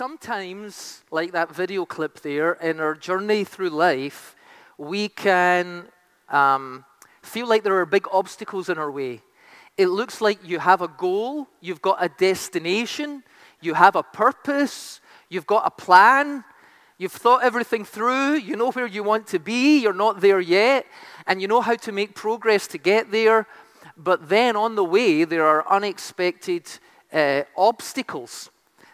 sometimes, like that video clip there, in our journey through life, we can um, feel like there are big obstacles in our way. It looks like you have a goal, you've got a destination, you have a purpose, you've got a plan, you've thought everything through, you know where you want to be, you're not there yet, and you know how to make progress to get there. But then on the way, there are unexpected uh, obstacles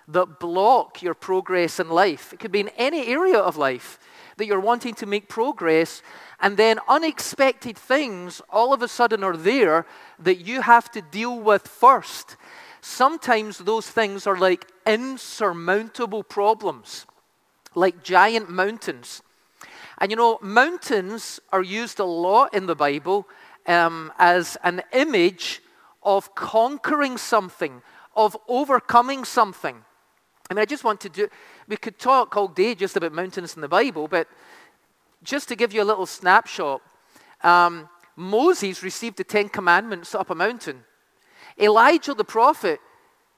that block your progress in life. It could be in any area of life that you're wanting to make progress, and then unexpected things all of a sudden are there that you have to deal with first. Sometimes those things are like insurmountable problems, like giant mountains. And you know, mountains are used a lot in the Bible um, as an image of conquering something, of overcoming something. I mean, I just want to do, we could talk all day just about mountains in the Bible, but just to give you a little snapshot, um, Moses received the Ten Commandments up a mountain. Elijah the prophet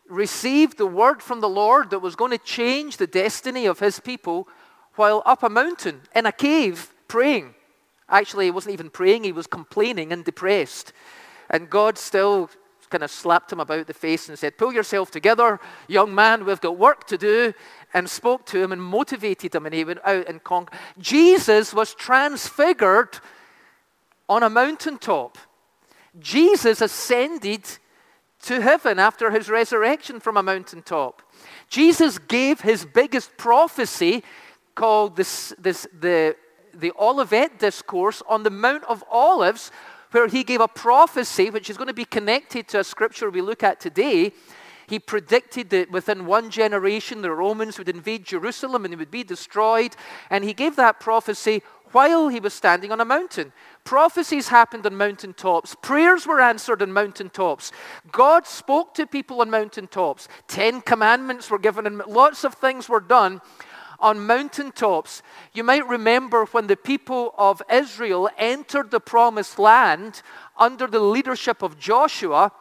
received the word from the Lord that was going to change the destiny of his people while up a mountain in a cave praying. Actually, he wasn't even praying, he was complaining and depressed. And God still kind of slapped him about the face and said, Pull yourself together, young man, we've got work to do. And spoke to him and motivated him, and he went out and conquered. Jesus was transfigured on a mountaintop. Jesus ascended to heaven after his resurrection from a mountaintop. Jesus gave his biggest prophecy called this, this, the, the Olivet Discourse on the Mount of Olives, where he gave a prophecy which is going to be connected to a scripture we look at today. He predicted that within one generation the Romans would invade Jerusalem and it would be destroyed. And he gave that prophecy while he was standing on a mountain. Prophecies happened on mountaintops. Prayers were answered on mountaintops. God spoke to people on mountaintops. Ten commandments were given, and lots of things were done on mountaintops. You might remember when the people of Israel entered the promised land under the leadership of Joshua,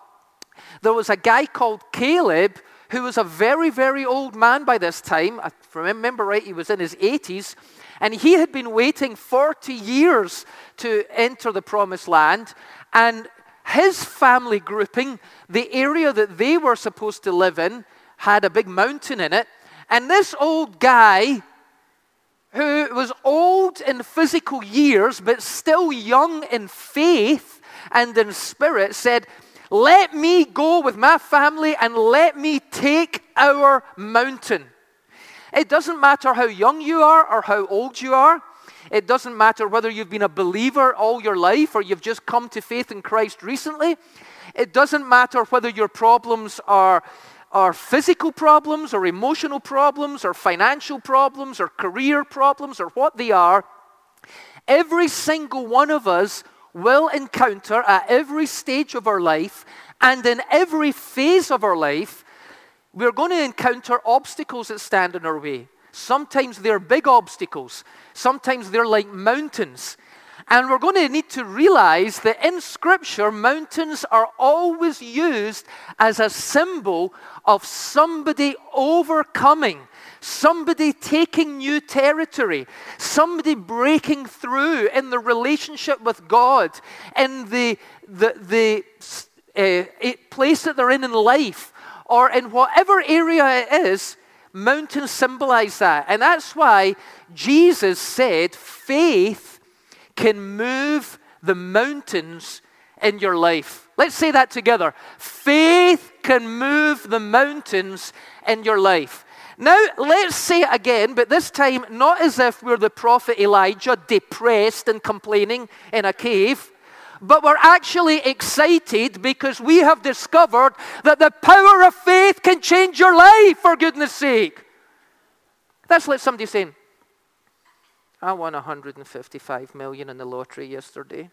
there was a guy called Caleb who was a very, very old man by this time. I remember right, he was in his 80s. And he had been waiting 40 years to enter the promised land. And his family grouping, the area that they were supposed to live in, had a big mountain in it. And this old guy, who was old in physical years, but still young in faith and in spirit, said, Let me go with my family and let me take our mountain. It doesn't matter how young you are or how old you are. It doesn't matter whether you've been a believer all your life or you've just come to faith in Christ recently. It doesn't matter whether your problems are, are physical problems or emotional problems or financial problems or career problems or what they are. Every single one of us will encounter at every stage of our life and in every phase of our life we're going to encounter obstacles that stand in our way. Sometimes they're big obstacles, sometimes they're like mountains. And we're going to need to realize that in Scripture, mountains are always used as a symbol of somebody overcoming, somebody taking new territory, somebody breaking through in the relationship with God, in the, the, the uh, place that they're in in life or in whatever area it is, mountains symbolize that. And that's why Jesus said faith can move the mountains in your life. Let's say that together. Faith can move the mountains in your life. Now, let's say it again, but this time not as if we're the prophet Elijah, depressed and complaining in a cave but we're actually excited because we have discovered that the power of faith can change your life, for goodness sake. That's like somebody saying, I won 155 million in the lottery yesterday.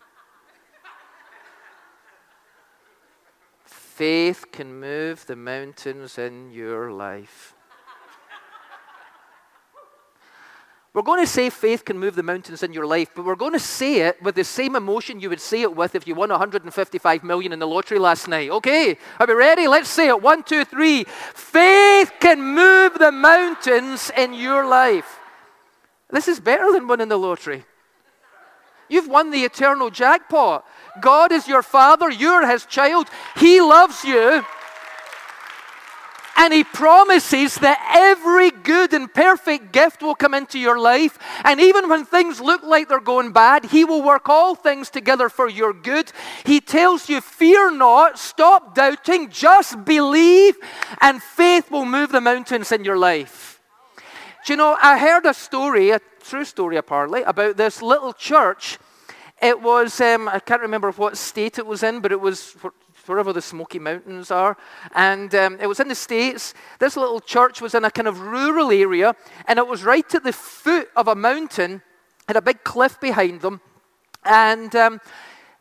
Faith can move the mountains in your life. We're going to say faith can move the mountains in your life, but we're going to say it with the same emotion you would say it with if you won 155 million in the lottery last night. Okay, are we ready? Let's say it. One, two, three. Faith can move the mountains in your life. This is better than winning the lottery. You've won the eternal jackpot. God is your father, you're his child. He loves you. And he promises that every good and perfect gift will come into your life. And even when things look like they're going bad, he will work all things together for your good. He tells you, Fear not, stop doubting, just believe, and faith will move the mountains in your life. Do you know, I heard a story, a true story apparently, about this little church. It was, um, I can't remember what state it was in, but it was wherever the Smoky Mountains are. And um, it was in the States. This little church was in a kind of rural area, and it was right at the foot of a mountain, had a big cliff behind them. And um,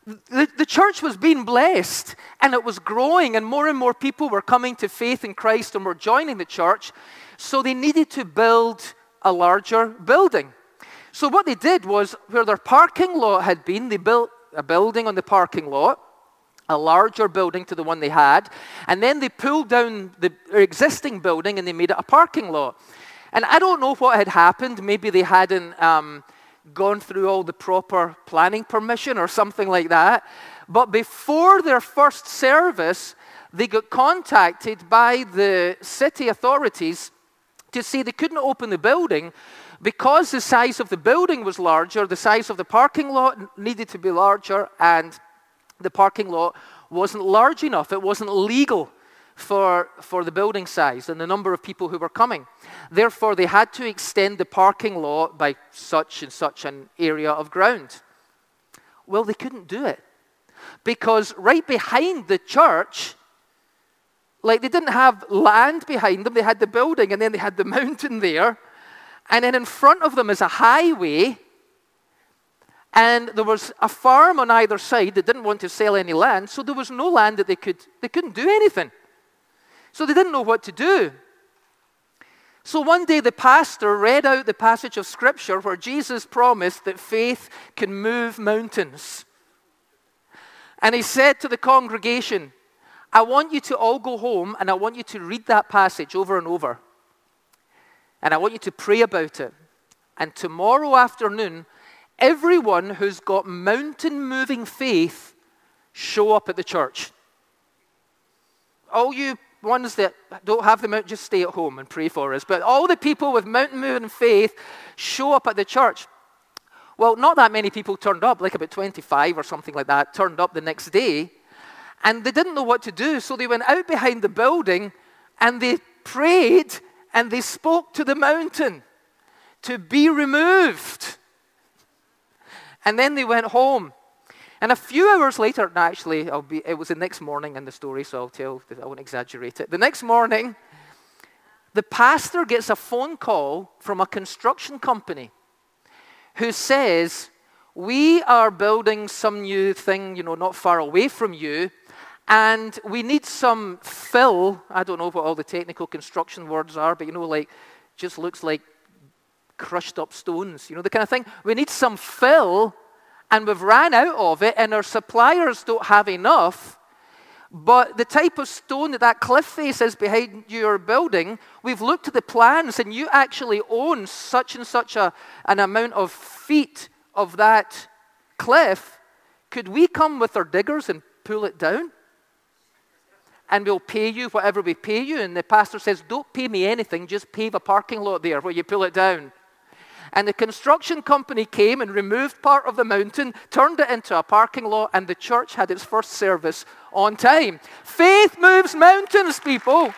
the, the church was being blessed, and it was growing, and more and more people were coming to faith in Christ and were joining the church. So they needed to build a larger building. So what they did was, where their parking lot had been, they built a building on the parking lot a larger building to the one they had, and then they pulled down the existing building and they made it a parking lot. And I don't know what had happened. Maybe they hadn't um, gone through all the proper planning permission or something like that. But before their first service, they got contacted by the city authorities to say they couldn't open the building because the size of the building was larger, the size of the parking lot needed to be larger, and the parking lot wasn't large enough, it wasn't legal for, for the building size and the number of people who were coming. Therefore, they had to extend the parking lot by such and such an area of ground. Well, they couldn't do it because right behind the church, like they didn't have land behind them, they had the building and then they had the mountain there. And then in front of them is a highway and there was a farm on either side that didn't want to sell any land, so there was no land that they could, they couldn't do anything. So they didn't know what to do. So one day the pastor read out the passage of scripture where Jesus promised that faith can move mountains. And he said to the congregation, I want you to all go home and I want you to read that passage over and over. And I want you to pray about it. And tomorrow afternoon, everyone who's got mountain moving faith show up at the church. All you ones that don't have the mountain, just stay at home and pray for us. But all the people with mountain moving faith show up at the church. Well, not that many people turned up, like about 25 or something like that, turned up the next day. And they didn't know what to do, so they went out behind the building and they prayed and they spoke to the mountain to be removed. And then they went home. And a few hours later, actually, be, it was the next morning in the story, so I'll tell, I won't exaggerate it. The next morning, the pastor gets a phone call from a construction company who says, We are building some new thing, you know, not far away from you, and we need some fill. I don't know what all the technical construction words are, but you know, like, just looks like crushed up stones, you know, the kind of thing. We need some fill, and we've ran out of it, and our suppliers don't have enough. But the type of stone that that cliff face is behind your building, we've looked at the plans, and you actually own such and such a, an amount of feet of that cliff. Could we come with our diggers and pull it down? And we'll pay you whatever we pay you. And the pastor says, Don't pay me anything, just pave a parking lot there where you pull it down. And the construction company came and removed part of the mountain, turned it into a parking lot, and the church had its first service on time. Faith moves mountains, people.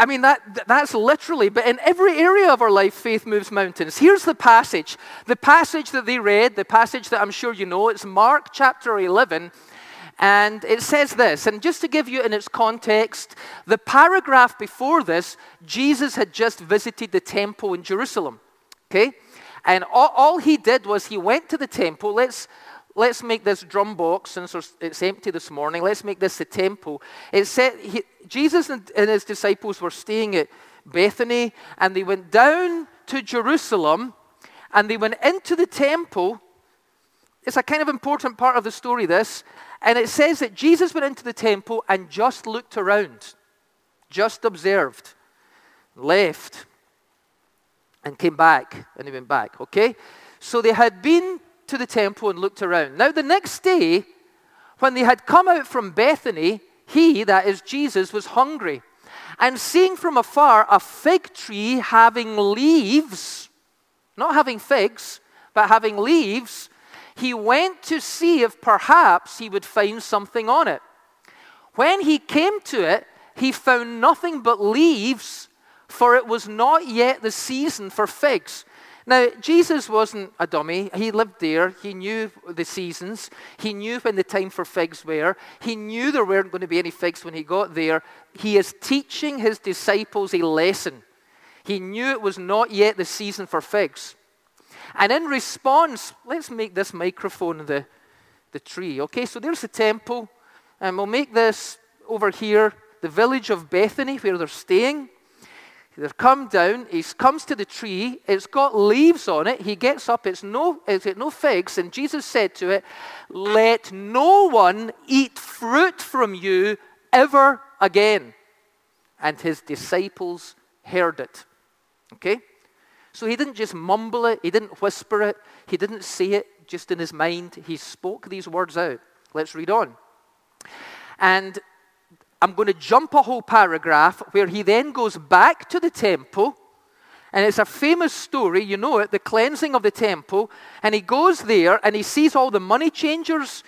I mean, that, that's literally, but in every area of our life, faith moves mountains. Here's the passage. The passage that they read, the passage that I'm sure you know, it's Mark chapter 11, and it says this, and just to give you in its context, the paragraph before this, Jesus had just visited the temple in Jerusalem. Okay? And all, all he did was he went to the temple. Let's, let's make this drum box, since it's empty this morning, let's make this the temple. It said he, Jesus and, and his disciples were staying at Bethany, and they went down to Jerusalem, and they went into the temple. It's a kind of important part of the story, this. And it says that Jesus went into the temple and just looked around, just observed, left, and came back, and he went back, okay? So they had been to the temple and looked around. Now, the next day, when they had come out from Bethany, he, that is Jesus, was hungry. And seeing from afar a fig tree having leaves, not having figs, but having leaves, he went to see if perhaps he would find something on it. When he came to it, he found nothing but leaves, for it was not yet the season for figs. Now, Jesus wasn't a dummy. He lived there. He knew the seasons. He knew when the time for figs were. He knew there weren't going to be any figs when he got there. He is teaching his disciples a lesson. He knew it was not yet the season for figs. And in response, let's make this microphone the, the tree. Okay, so there's the temple. And we'll make this over here the village of Bethany where they're staying. They've come down. He comes to the tree. It's got leaves on it. He gets up. It's no, it's no figs. And Jesus said to it, Let no one eat fruit from you ever again. And his disciples heard it. Okay? So he didn't just mumble it, he didn't whisper it, he didn't say it just in his mind. He spoke these words out. Let's read on. And I'm going to jump a whole paragraph where he then goes back to the temple. And it's a famous story, you know it, the cleansing of the temple. And he goes there and he sees all the money changers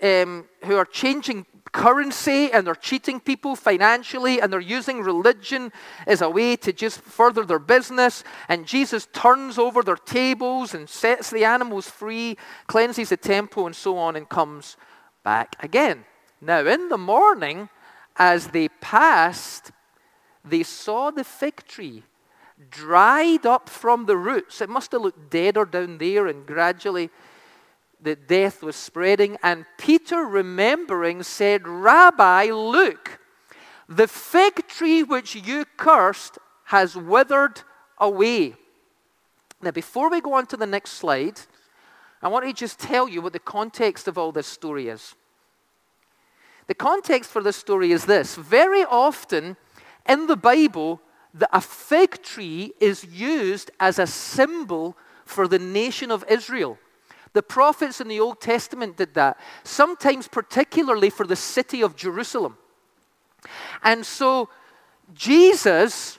um, who are changing currency and they're cheating people financially and they're using religion as a way to just further their business. And Jesus turns over their tables and sets the animals free, cleanses the temple, and so on, and comes back again. Now, in the morning, as they passed, they saw the fig tree dried up from the roots. It must have looked deader down there, and gradually the death was spreading. And Peter, remembering, said, Rabbi, look, the fig tree which you cursed has withered away. Now, before we go on to the next slide, I want to just tell you what the context of all this story is. The context for this story is this very often in the Bible, a fig tree is used as a symbol for the nation of Israel. The prophets in the Old Testament did that, sometimes particularly for the city of Jerusalem. And so Jesus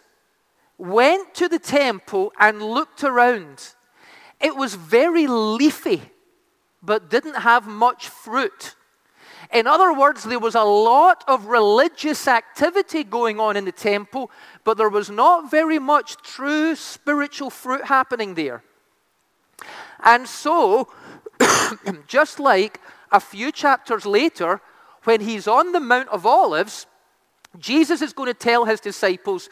went to the temple and looked around. It was very leafy, but didn't have much fruit. In other words, there was a lot of religious activity going on in the temple, but there was not very much true spiritual fruit happening there. And so, just like a few chapters later, when he's on the Mount of Olives, Jesus is going to tell his disciples,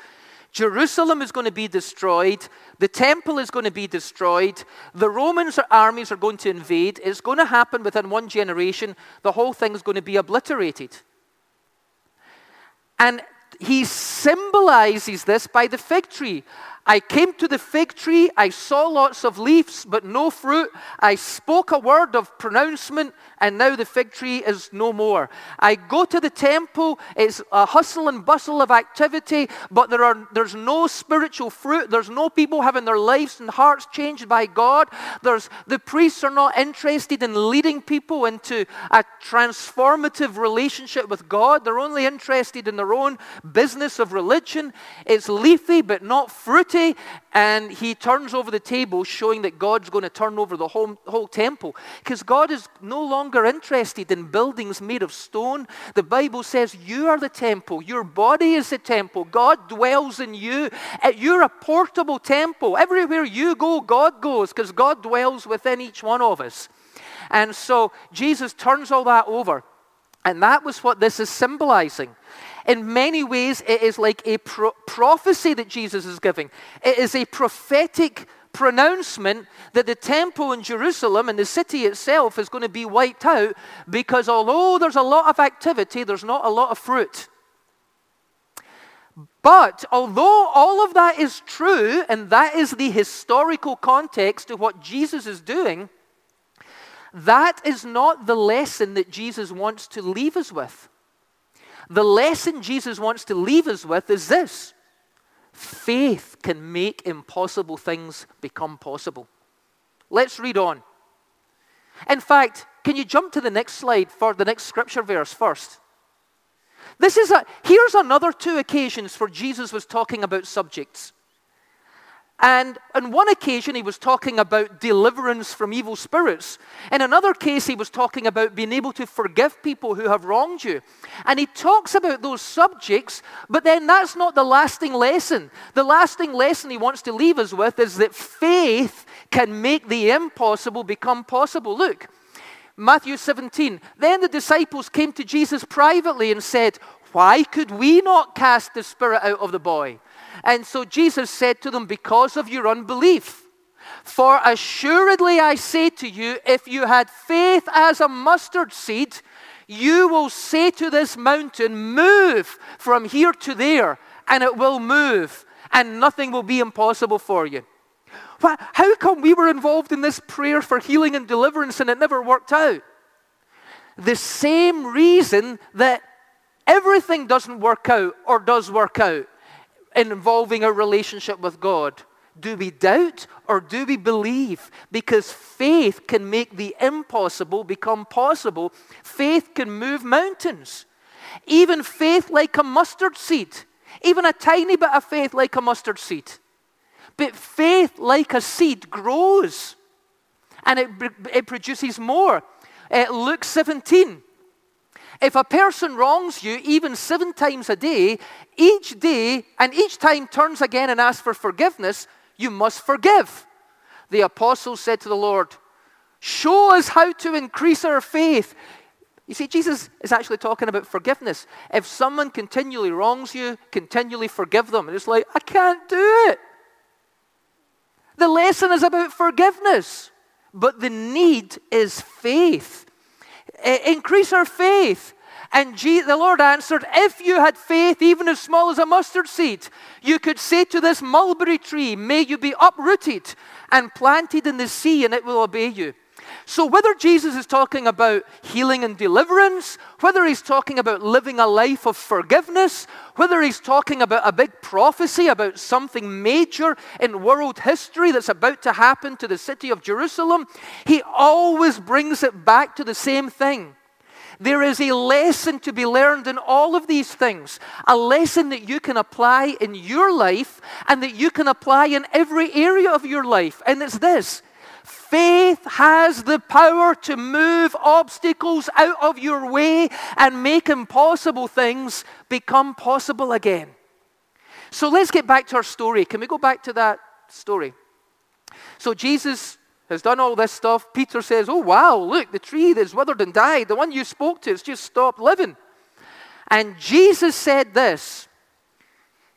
Jerusalem is going to be destroyed. The temple is going to be destroyed. The Romans armies are going to invade. It's going to happen within one generation. The whole thing is going to be obliterated. And he symbolizes this by the fig tree. I came to the fig tree. I saw lots of leaves, but no fruit. I spoke a word of pronouncement, and now the fig tree is no more. I go to the temple. It's a hustle and bustle of activity, but there are, there's no spiritual fruit. There's no people having their lives and hearts changed by God. There's, the priests are not interested in leading people into a transformative relationship with God. They're only interested in their own business of religion. It's leafy, but not fruity and he turns over the table, showing that God's going to turn over the whole, whole temple. Because God is no longer interested in buildings made of stone. The Bible says, You are the temple, your body is the temple, God dwells in you. Uh, you're a portable temple. Everywhere you go, God goes, because God dwells within each one of us. And so Jesus turns all that over. And that was what this is symbolizing. In many ways, it is like a pro- prophecy that Jesus is giving. It is a prophetic pronouncement that the temple in Jerusalem and the city itself is going to be wiped out because although there's a lot of activity, there's not a lot of fruit. But although all of that is true, and that is the historical context of what Jesus is doing, that is not the lesson that Jesus wants to leave us with. The lesson Jesus wants to leave us with is this faith can make impossible things become possible. Let's read on. In fact, can you jump to the next slide for the next scripture verse first? This is a, here's another two occasions for Jesus was talking about subjects. And on one occasion, he was talking about deliverance from evil spirits. In another case, he was talking about being able to forgive people who have wronged you. And he talks about those subjects, but then that's not the lasting lesson. The lasting lesson he wants to leave us with is that faith can make the impossible become possible. Look, Matthew 17. Then the disciples came to Jesus privately and said, Why could we not cast the spirit out of the boy? And so Jesus said to them, Because of your unbelief. For assuredly I say to you, if you had faith as a mustard seed, you will say to this mountain, Move from here to there, and it will move, and nothing will be impossible for you. How come we were involved in this prayer for healing and deliverance and it never worked out? The same reason that everything doesn't work out or does work out involving a relationship with God. Do we doubt or do we believe? Because faith can make the impossible become possible. Faith can move mountains. Even faith like a mustard seed, even a tiny bit of faith like a mustard seed. But faith like a seed grows and it, it produces more. Uh, Luke 17. If a person wrongs you even seven times a day, each day, and each time turns again and asks for forgiveness, you must forgive. The apostles said to the Lord, Show us how to increase our faith. You see, Jesus is actually talking about forgiveness. If someone continually wrongs you, continually forgive them. And it's like, I can't do it. The lesson is about forgiveness, but the need is faith. Increase our faith. And the Lord answered, If you had faith even as small as a mustard seed, you could say to this mulberry tree, May you be uprooted and planted in the sea, and it will obey you. So, whether Jesus is talking about healing and deliverance, whether he's talking about living a life of forgiveness, whether he's talking about a big prophecy about something major in world history that's about to happen to the city of Jerusalem, he always brings it back to the same thing there is a lesson to be learned in all of these things, a lesson that you can apply in your life and that you can apply in every area of your life. And it's this faith has the power to move obstacles out of your way and make impossible things become possible again. So let's get back to our story. Can we go back to that story? So Jesus has done all this stuff. Peter says, Oh, wow, look, the tree that's withered and died, the one you spoke to, has just stopped living. And Jesus said this.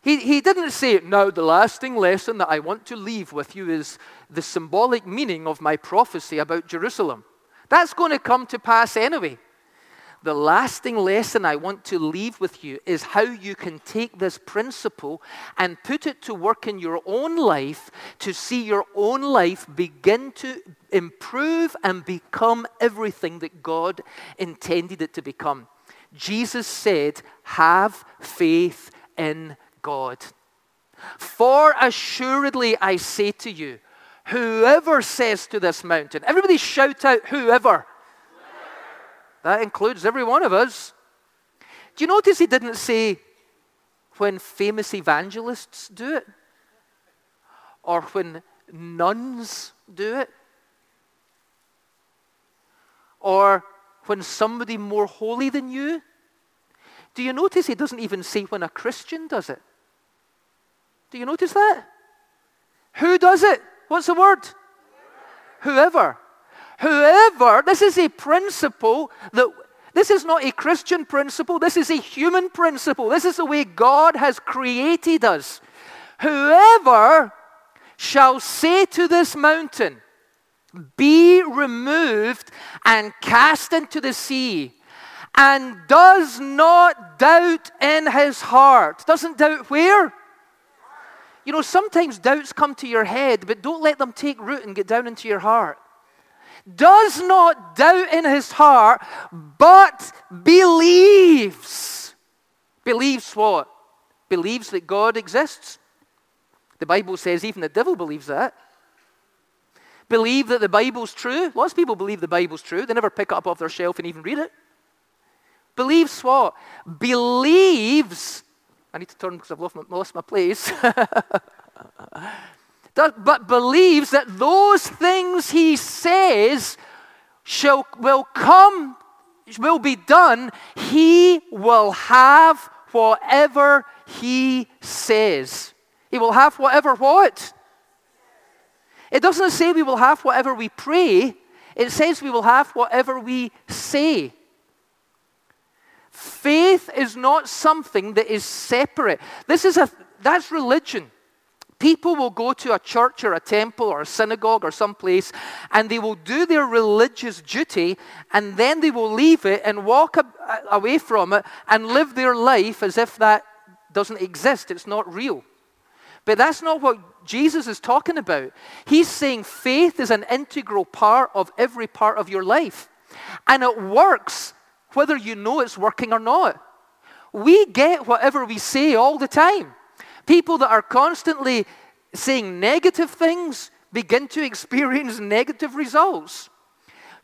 He, he didn't say, Now, the lasting lesson that I want to leave with you is the symbolic meaning of my prophecy about Jerusalem. That's going to come to pass anyway the lasting lesson I want to leave with you is how you can take this principle and put it to work in your own life to see your own life begin to improve and become everything that God intended it to become. Jesus said, Have faith in God. For assuredly I say to you, whoever says to this mountain, everybody shout out, whoever. That includes every one of us. Do you notice he didn't say when famous evangelists do it? Or when nuns do it? Or when somebody more holy than you? Do you notice he doesn't even say when a Christian does it? Do you notice that? Who does it? What's the word? Whoever. Whoever, this is a principle that this is not a Christian principle, this is a human principle. This is the way God has created us. Whoever shall say to this mountain, Be removed and cast into the sea, and does not doubt in his heart. Doesn't doubt where? You know, sometimes doubts come to your head, but don't let them take root and get down into your heart. Does not doubt in his heart, but believes. Believes what? Believes that God exists. The Bible says even the devil believes that. Believe that the Bible's true. Lots of people believe the Bible's true. They never pick it up off their shelf and even read it. Believes what? Believes. I need to turn because I've lost my, lost my place. but believes that those things he says shall will come will be done he will have whatever he says he will have whatever what? It doesn't say we will have whatever we pray, it says we will have whatever we say. Faith is not something that is separate. This is a that's religion. People will go to a church or a temple or a synagogue or some place and they will do their religious duty and then they will leave it and walk away from it and live their life as if that doesn't exist. It's not real. But that's not what Jesus is talking about. He's saying faith is an integral part of every part of your life. And it works whether you know it's working or not. We get whatever we say all the time. People that are constantly saying negative things begin to experience negative results.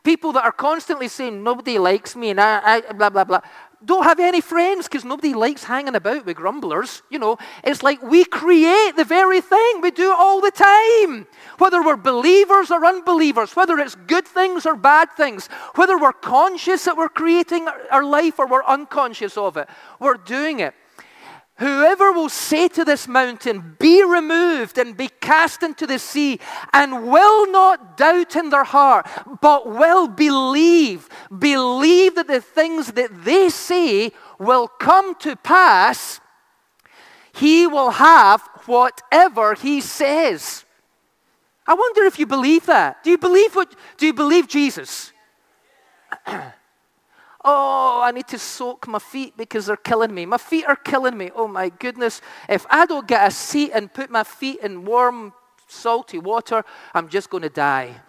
People that are constantly saying, nobody likes me, and I, I blah, blah, blah don't have any friends because nobody likes hanging about with grumblers. You know, it's like we create the very thing we do all the time. Whether we're believers or unbelievers, whether it's good things or bad things, whether we're conscious that we're creating our life or we're unconscious of it, we're doing it. Whoever will say to this mountain, Be removed and be cast into the sea, and will not doubt in their heart, but will believe, believe that the things that they say will come to pass, he will have whatever he says. I wonder if you believe that. Do you believe what? Do you believe Jesus? Oh, I need to soak my feet because they're killing me. My feet are killing me. Oh my goodness. If I don't get a seat and put my feet in warm, salty water, I'm just going to die.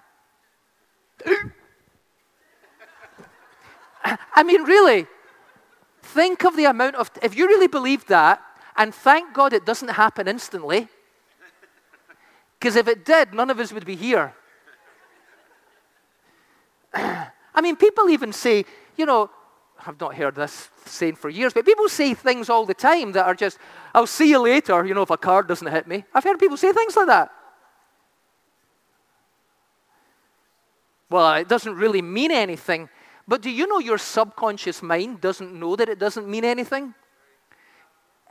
I mean, really, think of the amount of, if you really believe that, and thank God it doesn't happen instantly, because if it did, none of us would be here. I mean, people even say, you know, I've not heard this saying for years, but people say things all the time that are just, I'll see you later, you know, if a car doesn't hit me. I've heard people say things like that. Well, it doesn't really mean anything. But do you know your subconscious mind doesn't know that it doesn't mean anything?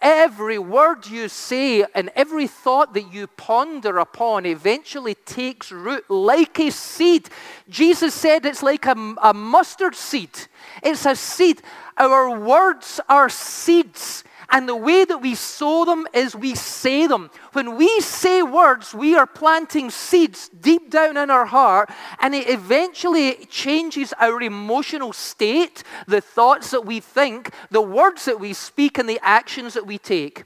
Every word you say and every thought that you ponder upon eventually takes root like a seed. Jesus said it's like a, a mustard seed. It's a seed. Our words are seeds. And the way that we sow them is we say them. When we say words, we are planting seeds deep down in our heart, and it eventually changes our emotional state, the thoughts that we think, the words that we speak, and the actions that we take.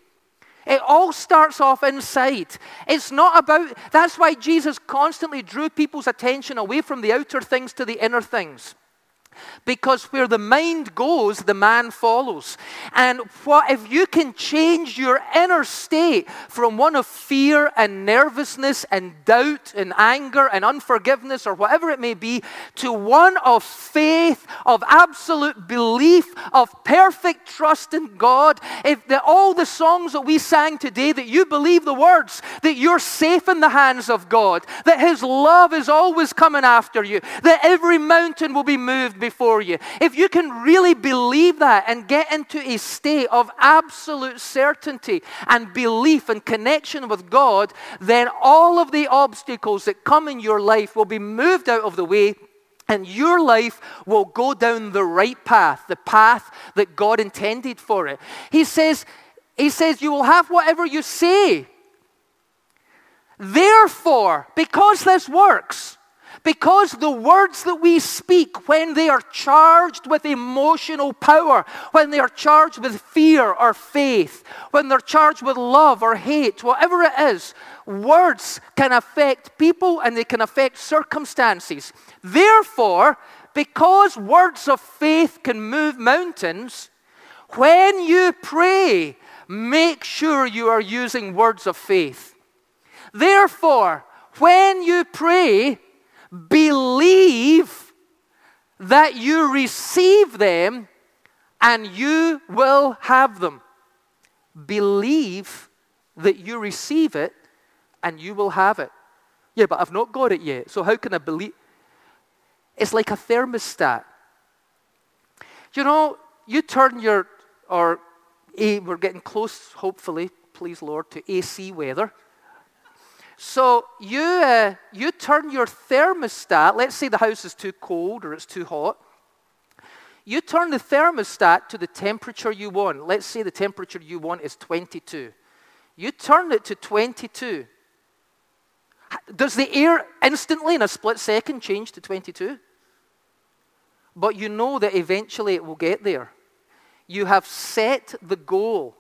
It all starts off inside. It's not about, that's why Jesus constantly drew people's attention away from the outer things to the inner things. Because where the mind goes, the man follows. And what if you can change your inner state from one of fear and nervousness and doubt and anger and unforgiveness or whatever it may be to one of faith, of absolute belief, of perfect trust in God, if the, all the songs that we sang today, that you believe the words, that you're safe in the hands of God, that His love is always coming after you, that every mountain will be moved before you. If you can really believe that and get into a state of absolute certainty and belief and connection with God, then all of the obstacles that come in your life will be moved out of the way and your life will go down the right path, the path that God intended for it. He says, he says, you will have whatever you say. Therefore, because this works, because the words that we speak, when they are charged with emotional power, when they are charged with fear or faith, when they're charged with love or hate, whatever it is, words can affect people and they can affect circumstances. Therefore, because words of faith can move mountains, when you pray, make sure you are using words of faith. Therefore, when you pray, believe that you receive them and you will have them. Believe that you receive it and you will have it. Yeah, but I've not got it yet. So how can I believe? It's like a thermostat. You know, you turn your, or we're getting close, hopefully, please Lord, to AC weather. So you, uh, you turn your thermostat, let's say the house is too cold or it's too hot. You turn the thermostat to the temperature you want. Let's say the temperature you want is 22. You turn it to 22. Does the air instantly in a split second change to 22? But you know that eventually it will get there. You have set the goal.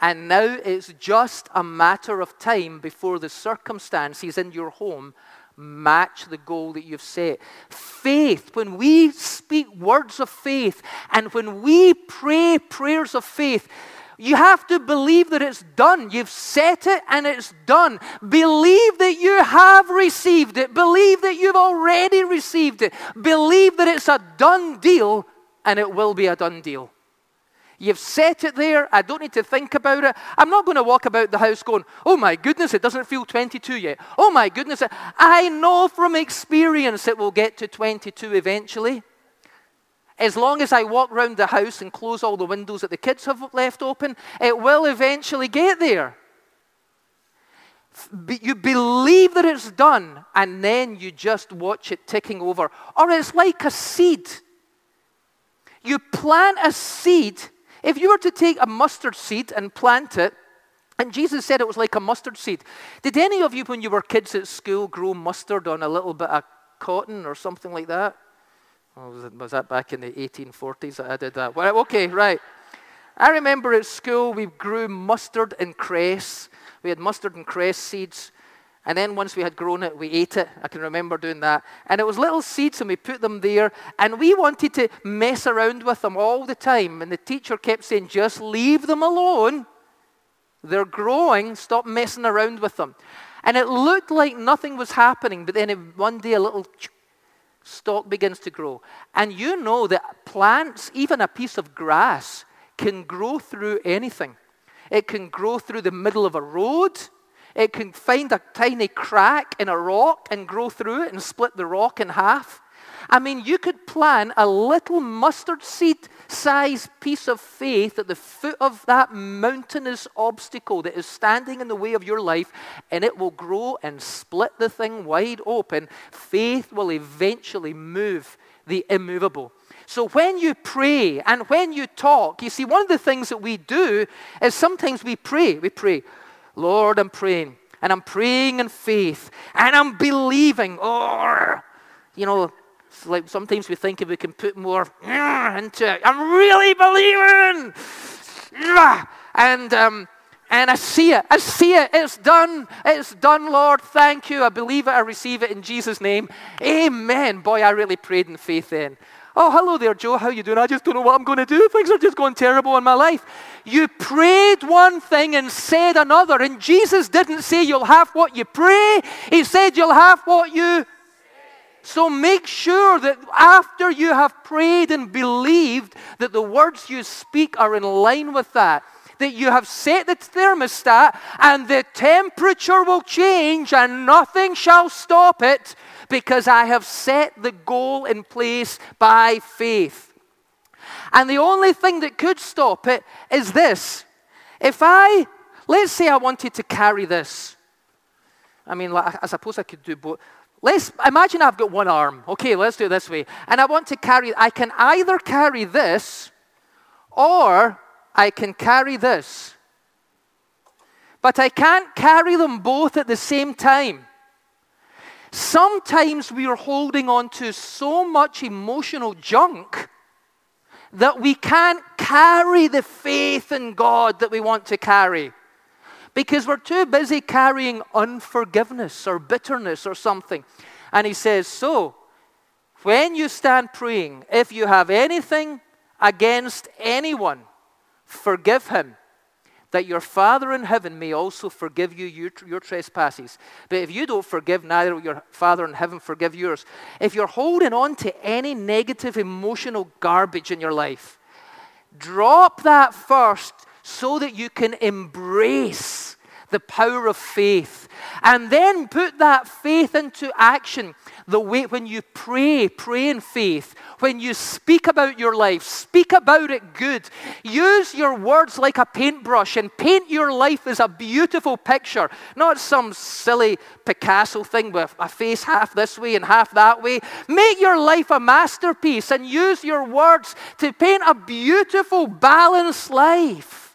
And now it's just a matter of time before the circumstances in your home match the goal that you've set. Faith, when we speak words of faith and when we pray prayers of faith, you have to believe that it's done. You've set it and it's done. Believe that you have received it. Believe that you've already received it. Believe that it's a done deal and it will be a done deal. You've set it there. I don't need to think about it. I'm not going to walk about the house going, oh my goodness, it doesn't feel 22 yet. Oh my goodness. I know from experience it will get to 22 eventually. As long as I walk around the house and close all the windows that the kids have left open, it will eventually get there. You believe that it's done, and then you just watch it ticking over. Or it's like a seed. You plant a seed if you were to take a mustard seed and plant it, and Jesus said it was like a mustard seed. Did any of you, when you were kids at school, grow mustard on a little bit of cotton or something like that? Oh, was, was, that back in the 1840s that I did that? Well, okay, right. I remember at school we grew mustard and cress. We had mustard and cress seeds. And then once we had grown it, we ate it. I can remember doing that. And it was little seeds, and we put them there. And we wanted to mess around with them all the time. And the teacher kept saying, just leave them alone. They're growing. Stop messing around with them. And it looked like nothing was happening. But then one day, a little stalk begins to grow. And you know that plants, even a piece of grass, can grow through anything. It can grow through the middle of a road. It can find a tiny crack in a rock and grow through it and split the rock in half. I mean, you could plant a little mustard seed sized piece of faith at the foot of that mountainous obstacle that is standing in the way of your life, and it will grow and split the thing wide open. Faith will eventually move the immovable. So when you pray and when you talk, you see, one of the things that we do is sometimes we pray. We pray, Lord, I'm praying. And I'm praying in faith. And I'm believing. Oh, you know, like sometimes we think if we can put more into it. I'm really believing. And, um, and I see it. I see it. It's done. It's done, Lord. Thank you. I believe it. I receive it in Jesus' name. Amen. Boy, I really prayed in faith then. Oh, hello there, Joe. How you doing? I just don't know what I'm going to do. Things are just going terrible in my life. You prayed one thing and said another. And Jesus didn't say you'll have what you pray. He said you'll have what you so make sure that after you have prayed and believed that the words you speak are in line with that that you have set the thermostat and the temperature will change and nothing shall stop it because I have set the goal in place by faith. And the only thing that could stop it is this. If I, let's say I wanted to carry this. I mean, I suppose I could do both. Let's imagine I've got one arm. Okay, let's do it this way. And I want to carry, I can either carry this or I can carry this. but I can't carry them both at the same time. Sometimes we are holding on to so much emotional junk that we can't carry the faith in God that we want to carry because we're too busy carrying unforgiveness or bitterness or something. And he says, So, when you stand praying, if you have anything against anyone, forgive him that your Father in heaven may also forgive you your, your, trespasses. But if you don't forgive, neither will your Father in heaven forgive yours. If you're holding on to any negative emotional garbage in your life, drop that first so that you can embrace the power of faith and then put that faith into action the way when you pray, pray in faith. When you speak about your life, speak about it good. Use your words like a paintbrush and paint your life as a beautiful picture, not some silly Picasso thing with a face half this way and half that way. Make your life a masterpiece and use your words to paint a beautiful, balanced life.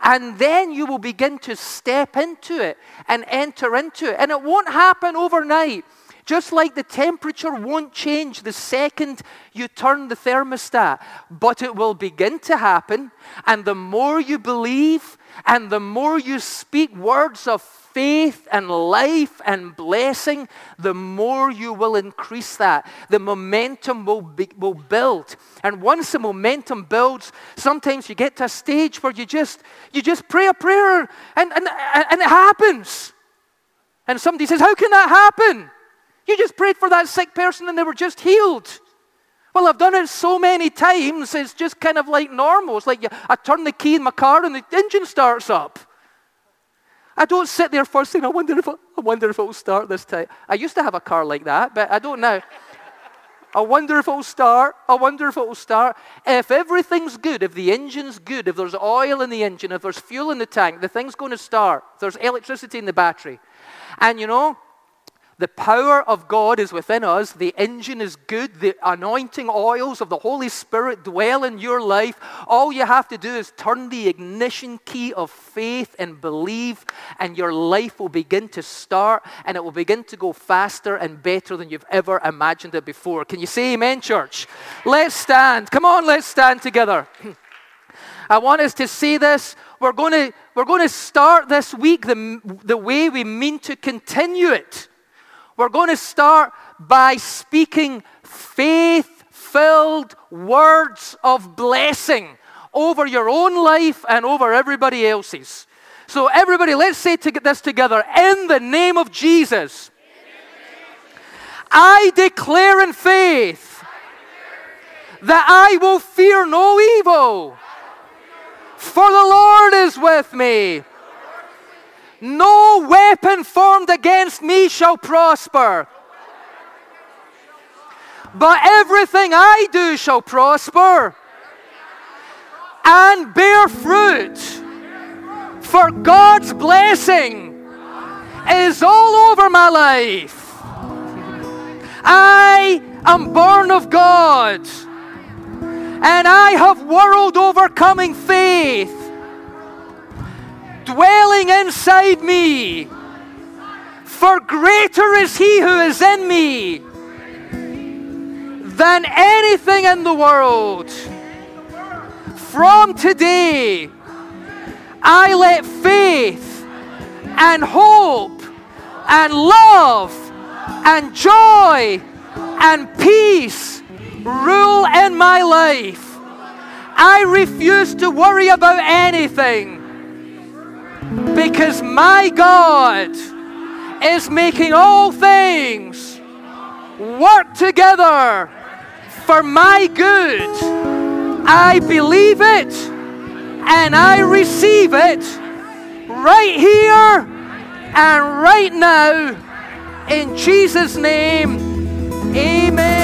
And then you will begin to step into it and enter into it. And it won't happen overnight. Just like the temperature won't change the second you turn the thermostat, but it will begin to happen. And the more you believe and the more you speak words of faith and life and blessing, the more you will increase that. The momentum will, be, will build. And once the momentum builds, sometimes you get to a stage where you just, you just pray a prayer and, and, and it happens. And somebody says, How can that happen? You just prayed for that sick person and they were just healed. Well, I've done it so many times, it's just kind of like normal. It's like I turn the key in my car and the engine starts up. I don't sit there first thing, I wonder if, I wonder if it will start this time. I used to have a car like that, but I don't now. I wonder if it will start. I wonder if it will start. If everything's good, if the engine's good, if there's oil in the engine, if there's fuel in the tank, the thing's going to start. There's electricity in the battery. And you know, the power of God is within us. The engine is good. The anointing oils of the Holy Spirit dwell in your life. All you have to do is turn the ignition key of faith and believe, and your life will begin to start and it will begin to go faster and better than you've ever imagined it before. Can you say amen, church? Let's stand. Come on, let's stand together. I want us to see this. We're going to, we're going to start this week the, the way we mean to continue it. We're going to start by speaking faith filled words of blessing over your own life and over everybody else's. So, everybody, let's say this together. In the name of Jesus, I declare in faith that I will fear no evil, for the Lord is with me. No weapon formed against me shall prosper. But everything I do shall prosper and bear fruit. For God's blessing is all over my life. I am born of God, and I have world overcoming faith dwelling inside me. For greater is he who is in me than anything in the world. From today, I let faith and hope and love and joy and peace rule in my life. I refuse to worry about anything because my God is making all things work together for my good. I believe it and I receive it right here and right now. In Jesus' name, amen.